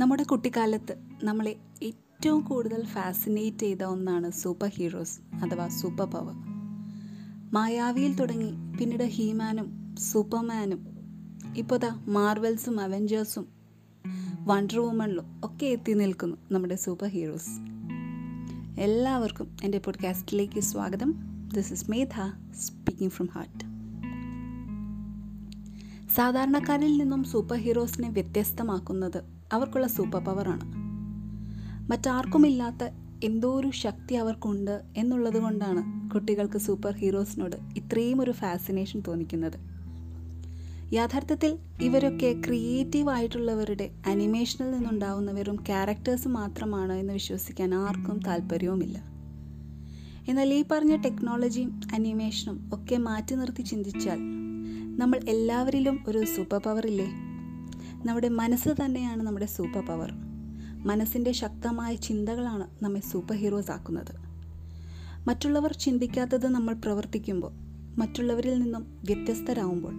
നമ്മുടെ കുട്ടിക്കാലത്ത് നമ്മളെ ഏറ്റവും കൂടുതൽ ഫാസിനേറ്റ് ചെയ്ത ഒന്നാണ് സൂപ്പർ ഹീറോസ് അഥവാ സൂപ്പർ പവർ മായാവിയിൽ തുടങ്ങി പിന്നീട് ഹീമാനും സൂപ്പർമാനും ഇപ്പോൾ ദാ മാർവൽസും അവഞ്ചേഴ്സും വണ്ടർ വുമണിലും ഒക്കെ എത്തി നിൽക്കുന്നു നമ്മുടെ സൂപ്പർ ഹീറോസ് എല്ലാവർക്കും എന്റെ പോഡ്കാസ്റ്റിലേക്ക് സ്വാഗതം. This is Medha speaking from heart സാധാരണക്കാരിൽ നിന്നും സൂപ്പർ ഹീറോസിനെ വ്യത്യസ്തമാക്കുന്നത് അവർക്കുള്ള സൂപ്പർ പവറാണ്. മറ്റാർക്കുമില്ലാത്ത എന്തോ ഒരു ശക്തി അവർക്കുണ്ട് എന്നുള്ളത് കൊണ്ടാണ് കുട്ടികൾക്ക് സൂപ്പർ ഹീറോസിനോട് ഇത്രയും ഒരു ഫാസിനേഷൻ തോന്നിക്കുന്നത്. യാഥാർത്ഥത്തിൽ ഇവരൊക്കെ ക്രിയേറ്റീവ് ആയിട്ടുള്ളവരുടെ അനിമേഷനിൽ നിന്നുണ്ടാവുന്ന വെറും ക്യാരക്ടേഴ്സ് മാത്രമാണ് എന്ന് വിശ്വസിക്കാൻ ആർക്കും താല്പര്യവുമില്ല. എന്നാൽ ഈ പറഞ്ഞ ടെക്നോളജിയും അനിമേഷനും ഒക്കെ മാറ്റി നിർത്തി ചിന്തിച്ചാൽ നമ്മൾ എല്ലാവരിലും ഒരു സൂപ്പർ പവർ ഇല്ലേ നമ്മുടെ മനസ്സ് തന്നെയാണ് നമ്മുടെ സൂപ്പർ പവർ. മനസ്സിന്റെ ശക്തമായ ചിന്തകളാണ് നമ്മെ സൂപ്പർ ഹീറോസ് ആക്കുന്നത്. മറ്റുള്ളവർ ചിന്തിക്കാത്തത് നമ്മൾ പ്രവർത്തിക്കുമ്പോൾ മറ്റുള്ളവരിൽ നിന്നും വ്യത്യസ്തരാകുമ്പോൾ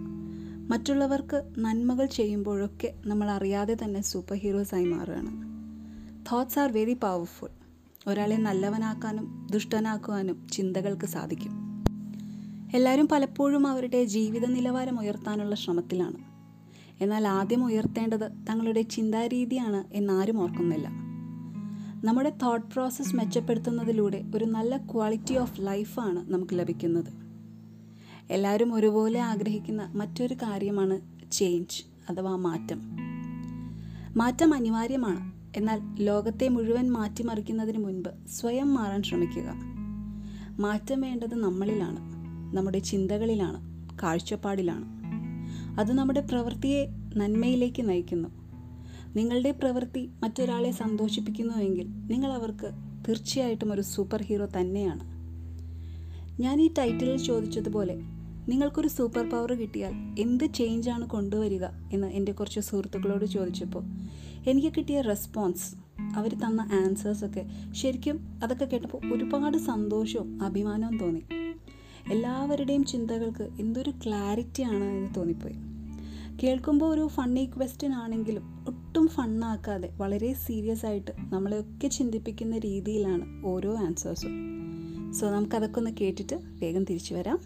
മറ്റുള്ളവർക്ക് നന്മകൾ ചെയ്യുമ്പോഴൊക്കെ നമ്മൾ അറിയാതെ തന്നെ സൂപ്പർ ഹീറോസായി മാറുകയാണ്. തോട്ട്സ് ആർ വെരി പവർഫുൾ ഒരാളെ നല്ലവനാക്കാനും ദുഷ്ടനാക്കുവാനും ചിന്തകൾക്ക് സാധിക്കും. എല്ലാവരും പലപ്പോഴും അവരുടെ ജീവിത നിലവാരം ഉയർത്താനുള്ള ശ്രമത്തിലാണ്. എന്നാൽ ആദ്യം ഉയർത്തേണ്ടത് തങ്ങളുടെ ചിന്താരീതിയാണ് എന്നാരും ഓർക്കുന്നില്ല. നമ്മുടെ തോട്ട് പ്രോസസ്സ് മെച്ചപ്പെടുത്തുന്നതിലൂടെ ഒരു നല്ല ക്വാളിറ്റി ഓഫ് ലൈഫാണ് നമുക്ക് ലഭിക്കുന്നത്. എല്ലാവരും ഒരുപോലെ ആഗ്രഹിക്കുന്ന മറ്റൊരു കാര്യമാണ് ചേഞ്ച് അഥവാ മാറ്റം. മാറ്റം അനിവാര്യമാണ്. എന്നാൽ ലോകത്തെ മുഴുവൻ മാറ്റിമറിക്കുന്നതിന് മുൻപ് സ്വയം മാറാൻ ശ്രമിക്കുക. മാറ്റം വേണ്ടത് നമ്മളിലാണ്. നമ്മുടെ ചിന്തകളിലാണ്. കാഴ്ചപ്പാടിലാണ്. അത് നമ്മുടെ പ്രവൃത്തിയെ നന്മയിലേക്ക് നയിക്കുന്നു. നിങ്ങളുടെ പ്രവൃത്തി മറ്റൊരാളെ സന്തോഷിപ്പിക്കുന്നുവെങ്കിൽ നിങ്ങൾ അവർക്ക് തീർച്ചയായിട്ടും ഒരു സൂപ്പർ ഹീറോ തന്നെയാണ്. ഞാൻ ഈ ടൈറ്റിലിൽ ചോദിച്ചതുപോലെ നിങ്ങൾക്കൊരു സൂപ്പർ പവർ കിട്ടിയാൽ എന്ത് ചേഞ്ചാണ് കൊണ്ടുവരിക എന്ന് എന്റെ കുറച്ച് സുഹൃത്തുക്കളോട് ചോദിച്ചപ്പോൾ എനിക്ക് കിട്ടിയ റെസ്പോൺസ് അവർ തന്ന ആൻസേഴ്സൊക്കെ ശരിക്കും അതൊക്കെ കേട്ടപ്പോൾ ഒരുപാട് സന്തോഷവും അഭിമാനവും തോന്നി. എല്ലാവരുടെയും ചിന്തകൾക്ക് എന്തൊരു ക്ലാരിറ്റിയാണ് എന്ന് തോന്നിപ്പോയി. കേൾക്കുമ്പോൾ ഒരു ഫണ്ണി ക്വസ്റ്റ്യൻ ആണെങ്കിലും ഒട്ടും ഫണ്ണാക്കാതെ വളരെ സീരിയസ് ആയിട്ട് നമ്മളെയൊക്കെ ചിന്തിപ്പിക്കുന്ന രീതിയിലാണ് ഓരോ ആൻസേഴ്സും സോ നമുക്കതൊക്കെ ഒന്ന് കേട്ടിട്ട് വേഗം തിരിച്ചു വരാം.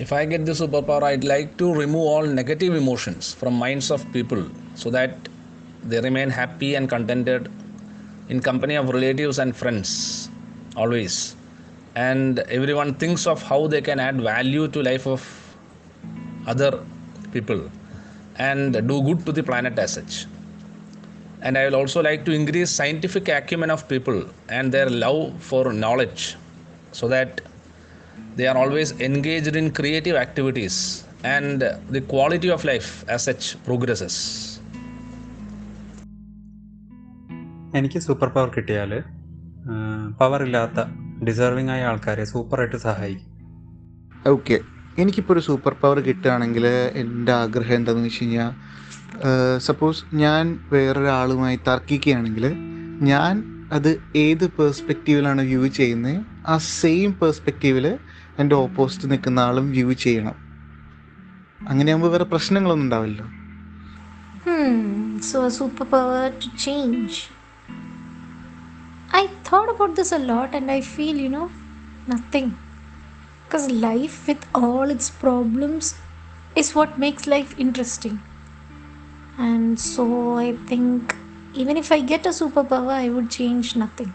If I get the super power I like to remove all negative emotions from minds of people so that the remain happy and contented in company of relatives and friends always and every one thinks of how they can add value to life of other people and do good to the planet as such. And I will also like to increase scientific acumen of people and their love for knowledge so that they are always engaged in creative activities and the quality of life as such progresses. എനിക്ക് super power കിട്ടിയാൽ power ഇല്ലാത്ത deserving ആയ ആൾക്കാരെ സൂപ്പറായിട്ട് സഹായിക്കും okay എനിക്കിപ്പോൾ ഒരു super power കിട്ടുകയാണെങ്കിൽ എന്റെ ആഗ്രഹം എന്താണെന്ന് വെച്ച് കഴിഞ്ഞാൽ സപ്പോസ് ഞാൻ വേറൊരാളുമായി തർക്കിക്കുകയാണെങ്കിൽ ഞാൻ അത് ഏത് പേഴ്സ്പെക്റ്റീവിലാണ് വ്യൂ ചെയ്യുന്നത് ആ സെയിം പേഴ്സ്പെക്റ്റീവിൽ എന്റെ ഓപ്പോസിറ്റ് നിൽക്കുന്ന ആളും വ്യൂ ചെയ്യണം അങ്ങനെയാകുമ്പോൾ വേറെ പ്രശ്നങ്ങളൊന്നും ഉണ്ടാവില്ലോ so a superpower to change. I thought about this a lot and I feel, you know, nothing. Because life, with all its problems, is what makes life interesting. And so I think even if I get a superpower, I would change nothing.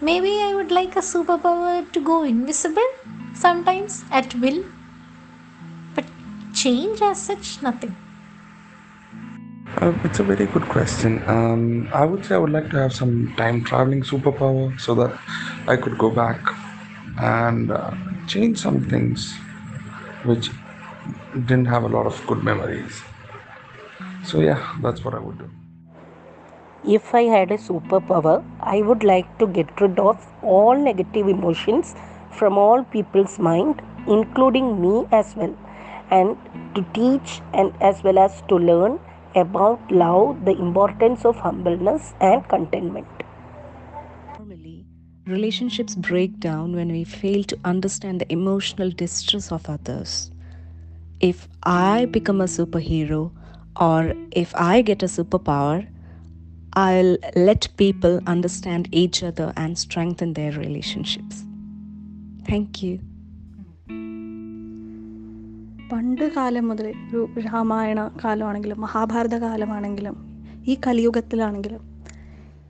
Maybe I would like a superpower to go invisible sometimes at will. But change as such, nothing. Uh, it's a very good question. Um, I would say I would like to have some time traveling superpower so that I could go back and uh, change some things which didn't have a lot of good memories. So, yeah, that's what I would do. If I had a superpower, I would like to get rid of all negative emotions from all people's mind, including me as well, and to teach and as well as to learn about love, the importance of humbleness and contentment. Relationships break down when we fail to understand the emotional distress of others. If I become a superhero, or if I get a superpower, I'll let people understand each other and strengthen their relationships. Thank you. പണ്ട് കാലം മുതൽ ഒരു രാമായണ കാലമാണെങ്കിലും മഹാഭാരത കാലമാണെങ്കിലും ഈ കലിയുഗത്തിലാണെങ്കിലും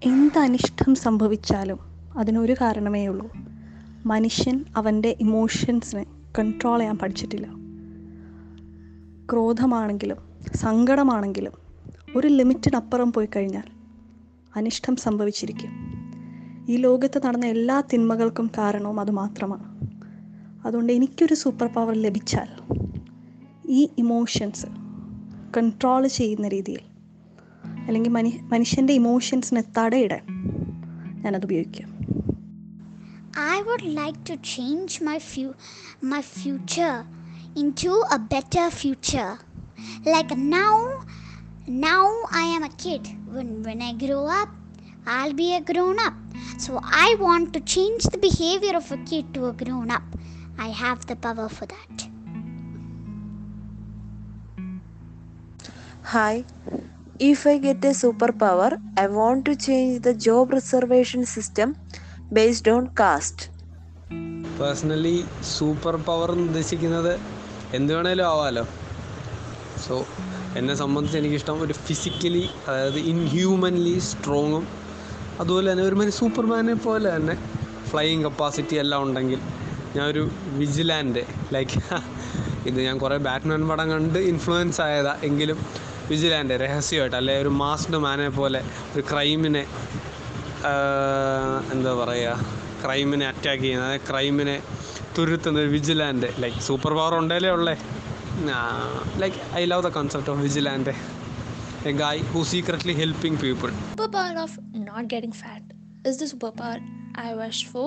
എന്ത് അനിഷ്ടം സംഭവിച്ചാലും അതിനൊരു കാരണമേ ഉള്ളൂ. മനുഷ്യൻ അവന്റെ ഇമോഷൻസിനെ കൺട്രോൾ ചെയ്യാൻ പഠിച്ചിട്ടില്ല. ക്രോധമാണെങ്കിലും സങ്കടമാണെങ്കിലും ഒരു ലിമിറ്റിനപ്പുറം പോയി കഴിഞ്ഞാൽ അനിഷ്ടം സംഭവിച്ചിരിക്കും. ഈ ലോകത്ത് നടന്ന എല്ലാ തിന്മകൾക്കും കാരണവും അത് മാത്രമാണ്. അതുകൊണ്ട് എനിക്കൊരു സൂപ്പർ പവർ ലഭിച്ചാൽ ഈ ഇമോഷൻസ് കൺട്രോൾ ചെയ്യുന്ന രീതിയിൽ അല്ലെങ്കിൽ മനു മനുഷ്യന്റെ ഇമോഷൻസിനെ തടയിടാൻ ഞാനത് ഉപയോഗിക്കാം. I would like to change my fu- my future into a better future. Like now, now I am a kid. When when I grow up, I'll be a grown up. So I want to change the behavior of a kid to a grown up. I have the power for that. Hi. If I get a superpower, I want to change the job reservation system based on caste personally super power ഉദ്ദേശിക്കുന്നത് എന്ത് വേണേലും ആവാമല്ലോ so എന്നെ സംബന്ധിച്ച് എനിക്കിഷ്ടം ഒരു physically അതായത് ഇൻഹ്യൂമൻലി സ്ട്രോങ്ങും അതുപോലെ തന്നെ ഒരു മനുഷ്യ സൂപ്പർമാനെ പോലെ തന്നെ ഫ്ലൈയിങ് കപ്പാസിറ്റി എല്ലാം ഉണ്ടെങ്കിൽ ഞാൻ ഒരു വിജിലാൻഡ് ലൈക്ക് ഇത് ഞാൻ കുറേ ബാറ്റ്മാൻ പടം കണ്ട് ഇൻഫ്ലുവൻസ് ആയതാ എങ്കിലും വിജിലാൻഡ് രഹസ്യമായിട്ട് അല്ലെ ഒരു മാസ്ഡ് മാനെ പോലെ ഒരു ക്രൈമിനെ എന്താ പറയുക ക്രൈമിനെ അറ്റാക്ക് ചെയ്യുന്ന അതായത് ക്രൈമിനെ തുരുത്തുന്ന ഒരു വിജിലാൻഡ് ലൈക്ക് സൂപ്പർ പവർ ഉണ്ടല്ലേ ഉള്ളേ like I love the concept of vigilante a guy who secretly helping people superpower of not getting fat is the superpower I wish for.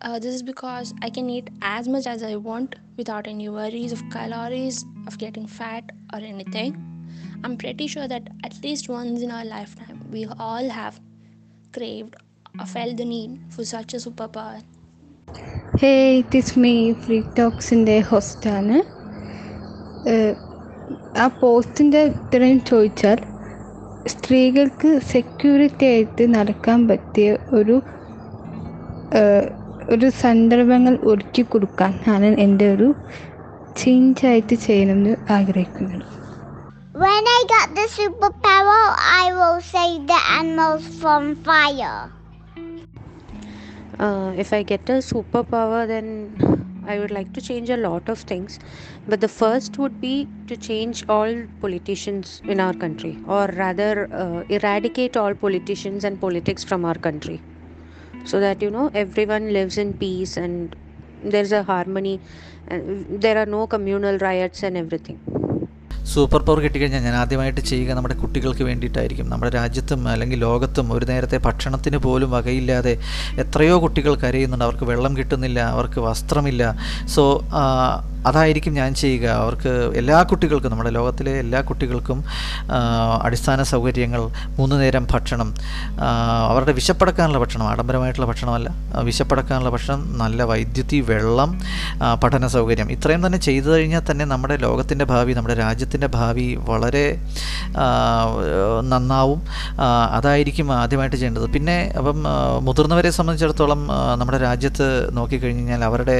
Uh, this is because I can eat as much as I want without any worries of calories, of getting fat, or anything. I'm pretty sure that at least once in our lifetime, we all have craved or felt the need for such a superpower. Hey it is me free ടോക്സിന്റെ ഹോസ്റ്റാണ് ആ പോസ്റ്റിന്റെ ഉത്തരം ചോദിച്ചാൽ സ്ത്രീകൾക്ക് security ആയിട്ട് നടക്കാൻ പറ്റിയ ഒരു ഒരു സന്ദർഭങ്ങൾ ഒരുക്കി കൊടുക്കാൻ ഞാൻ എന്റെ ഒരു ചേഞ്ചായിട്ട് ചെയ്യണമെന്ന് ആഗ്രഹിക്കുന്നത് When I got the superpower, I will save the animals from fire. Uh, if I get a superpower, then I would like to change a lot of things. But the first would be to change all politicians in our country, or rather, uh, eradicate all politicians and politics from our country, so that you know everyone lives in peace and there's a harmony. And there are no communal riots and everything. Super power കിട്ടിക്കഴിഞ്ഞാൽ ഞാൻ ആദ്യമായിട്ട് ചെയ്യുക നമ്മുടെ കുട്ടികൾക്ക് വേണ്ടിയിട്ടായിരിക്കും. നമ്മുടെ രാജ്യത്തും അല്ലെങ്കിൽ ലോകത്തും ഒരു നേരത്തെ ഭക്ഷണത്തിന് പോലും വകയില്ലാതെ എത്രയോ കുട്ടികൾ കരയുന്നുണ്ട്. അവർക്ക് വെള്ളം കിട്ടുന്നില്ല അവർക്ക് വസ്ത്രമില്ല. സോ അതായിരിക്കും ഞാൻ ചെയ്യുക. അവർക്ക് എല്ലാ കുട്ടികൾക്കും നമ്മുടെ ലോകത്തിലെ എല്ലാ കുട്ടികൾക്കും അടിസ്ഥാന സൗകര്യങ്ങൾ മൂന്ന് നേരം ഭക്ഷണം അവരുടെ വിശപ്പടക്കാനുള്ള ഭക്ഷണം ആഡംബരമായിട്ടുള്ള ഭക്ഷണമല്ല. വിശപ്പടക്കാനുള്ള ഭക്ഷണം നല്ല വൈദ്യുതി വെള്ളം പഠന സൗകര്യം. ഇത്രയും തന്നെ ചെയ്തു കഴിഞ്ഞാൽ തന്നെ നമ്മുടെ ലോകത്തിന്റെ ഭാവി നമ്മുടെ രാജ്യത്തിന്റെ ഭാവി വളരെ നന്നാവും. അതായിരിക്കും ആദ്യമായിട്ട് ചെയ്യേണ്ടത്. പിന്നെ അപ്പം മുതിർന്നവരെ സംബന്ധിച്ചിടത്തോളം നമ്മുടെ രാജ്യത്ത് നോക്കിക്കഴിഞ്ഞ് കഴിഞ്ഞാൽ അവരുടെ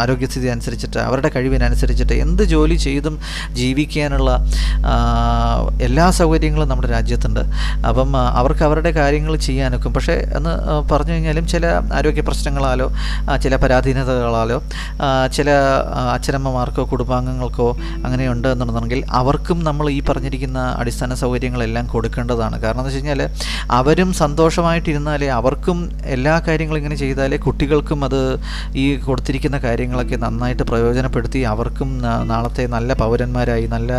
ആരോഗ്യസ്ഥിതി അനുസരിച്ചിട്ട് അവരുടെ കഴിവിനനുസരിച്ചിട്ട് എന്ത് ജോലി ചെയ്തും ജീവിക്കാനുള്ള എല്ലാ സൗകര്യങ്ങളും നമ്മുടെ രാജ്യത്തുണ്ട്. അപ്പം അവർക്ക് അവരുടെ കാര്യങ്ങൾ ചെയ്യാനൊക്കും പക്ഷേ എന്ന് പറഞ്ഞു കഴിഞ്ഞാലും ചില ആരോഗ്യ പ്രശ്നങ്ങളാലോ ചില പരാധീനതകളാലോ ചില അച്ഛനമ്മമാർക്കോ കുടുംബാംഗങ്ങൾക്കോ അങ്ങനെയുണ്ട് എന്നുണ്ടെങ്കിൽ അവർക്കും നമ്മൾ ഈ പറഞ്ഞിരിക്കുന്ന അടിസ്ഥാന സൗകര്യങ്ങളെല്ലാം കൊടുക്കേണ്ടതാണ്. കാരണം എന്ന് വെച്ച് കഴിഞ്ഞാൽ അവരും സന്തോഷമായിട്ടിരുന്നാലേ അവർക്കും എല്ലാ കാര്യങ്ങളും ഇങ്ങനെ ചെയ്താലേ കുട്ടികൾക്കും അത് ഈ കൊടുത്തിരിക്കുന്ന കാര്യങ്ങളൊക്കെ നന്നായിട്ട് പ്രയോജനപ്പെടുത്തി അവർക്കും നാളത്തെ നല്ല പൗരന്മാരായി നല്ല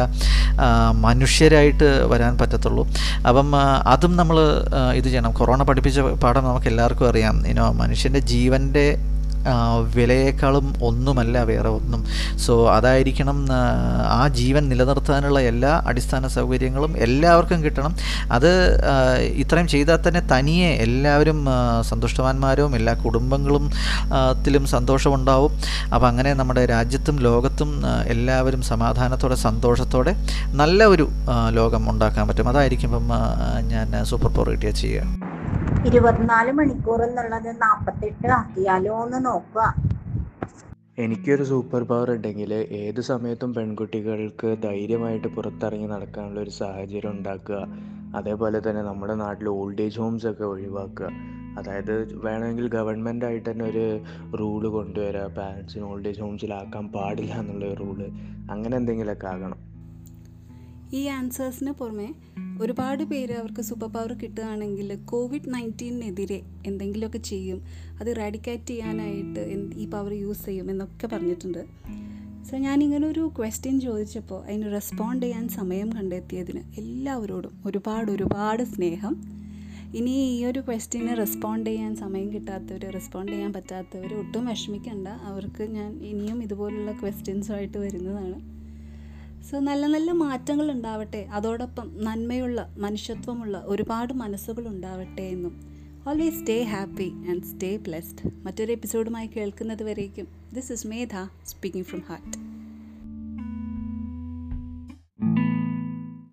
മനുഷ്യരായിട്ട് വരാൻ പറ്റത്തുള്ളൂ. അപ്പം അതും നമ്മൾ ഇത് ചെയ്യണം. കൊറോണ പഠിപ്പിച്ച പാഠം നമുക്ക് എല്ലാവർക്കും അറിയാം. ഇനോ മനുഷ്യന്റെ ജീവന്റെ വിലയേക്കാളും ഒന്നുമല്ല വേറെ ഒന്നും. സോ അതായിരിക്കണം ആ, ജീവൻ നിലനിർത്താനുള്ള എല്ലാ അടിസ്ഥാന സൗകര്യങ്ങളും എല്ലാവർക്കും കിട്ടണം. അത് ഇത്രയും ചെയ്താൽ തന്നെ തനിയെ എല്ലാവരും സന്തുഷ്ടവാന്മാരും എല്ലാ കുടുംബങ്ങളും ത്തിലും സന്തോഷമുണ്ടാവും. അപ്പോൾ അങ്ങനെ നമ്മുടെ രാജ്യത്തും ലോകത്തും എല്ലാവരും സമാധാനത്തോടെ സന്തോഷത്തോടെ നല്ല ഒരു ലോകം ഉണ്ടാക്കാൻ പറ്റും. അതായിരിക്കും ഇപ്പം ഞാൻ സൂപ്പർ പോർ കിട്ടിയ ചെയ്യുക. ഇരുപത്തിനാല് മണിക്കൂർ എന്നുള്ളത് നാൽപ്പത്തെട്ട് ആക്കിയാലോ എന്ന് നോക്കുക. എനിക്കൊരു സൂപ്പർ പവർ ഉണ്ടെങ്കിൽ ഏത് സമയത്തും പെൺകുട്ടികൾക്ക് ധൈര്യമായിട്ട് പുറത്തിറങ്ങി നടക്കാനുള്ള ഒരു സാഹചര്യം ഉണ്ടാക്കുക. അതേപോലെ തന്നെ നമ്മുടെ നാട്ടിൽ ഓൾഡ് ഏജ് ഹോംസ് ഒക്കെ ഒഴിവാക്കുക. അതായത് വേണമെങ്കിൽ ഗവൺമെന്റ് ആയിട്ട് തന്നെ ഒരു റൂൾ കൊണ്ടുവരിക പാരൻസിന് ഓൾഡ് ഏജ് ഹോംസിലാക്കാൻ പാടില്ല എന്നുള്ള റൂൾ അങ്ങനെ എന്തെങ്കിലുമൊക്കെ ആകണം. ഈ ആൻസേഴ്സിന് പുറമെ ഒരുപാട് പേര് അവർക്ക് സൂപ്പർ പവർ കിട്ടുകയാണെങ്കിൽ കോവിഡ് നയന്റീനെതിരെ എന്തെങ്കിലുമൊക്കെ ചെയ്യും. അത് റാഡിക്കേറ്റ് ചെയ്യാനായിട്ട് ഈ പവർ യൂസ് ചെയ്യും എന്നൊക്കെ പറഞ്ഞിട്ടുണ്ട്. സോ ഞാനിങ്ങനെ ഒരു ക്വസ്റ്റ്യൻ ചോദിച്ചപ്പോൾ അതിന് റെസ്പോണ്ട് ചെയ്യാൻ സമയം കണ്ടെത്തിയതിന് എല്ലാവരോടും ഒരുപാട് ഒരുപാട് സ്നേഹം. ഇനി ഈ ഒരു ക്വസ്റ്റ്യന് റെസ്പോണ്ട് ചെയ്യാൻ സമയം കിട്ടാത്തവർ റെസ്പോണ്ട് ചെയ്യാൻ പറ്റാത്തവർ ഒട്ടും വിഷമിക്കണ്ട. അവർക്ക് ഞാൻ ഇനിയും ഇതുപോലുള്ള ക്വസ്റ്റ്യൻസുമായിട്ട് വരുന്നതാണ്. സോ നല്ല നല്ല മാറ്റങ്ങൾ ഉണ്ടാവട്ടെ. അതോടൊപ്പം നന്മയുള്ള മനുഷ്യത്വമുള്ള ഒരുപാട് മനസ്സുകൾ ഉണ്ടാവട്ടെ എന്നും. Always stay happy and stay blessed മറ്റൊരു എപ്പിസോഡുമായി കേൾക്കുന്നത് വരേക്കും. This is Medha speaking from heart